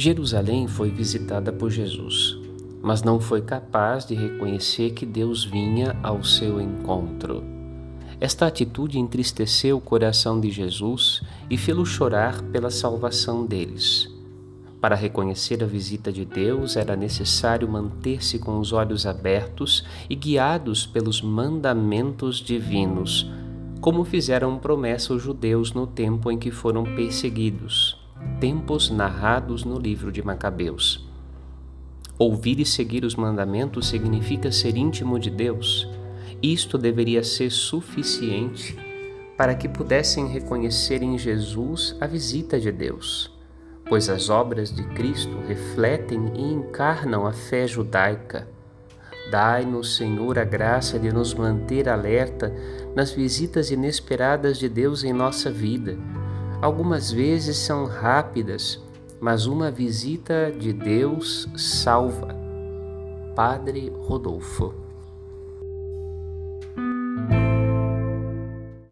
Jerusalém foi visitada por Jesus, mas não foi capaz de reconhecer que Deus vinha ao seu encontro. Esta atitude entristeceu o coração de Jesus e fê-lo chorar pela salvação deles. Para reconhecer a visita de Deus era necessário manter-se com os olhos abertos e guiados pelos mandamentos divinos, como fizeram promessa os judeus no tempo em que foram perseguidos tempos narrados no livro de Macabeus. Ouvir e seguir os mandamentos significa ser íntimo de Deus. Isto deveria ser suficiente para que pudessem reconhecer em Jesus a visita de Deus, pois as obras de Cristo refletem e encarnam a fé judaica. Dai-nos, Senhor, a graça de nos manter alerta nas visitas inesperadas de Deus em nossa vida Algumas vezes são rápidas, mas uma visita de Deus salva. Padre Rodolfo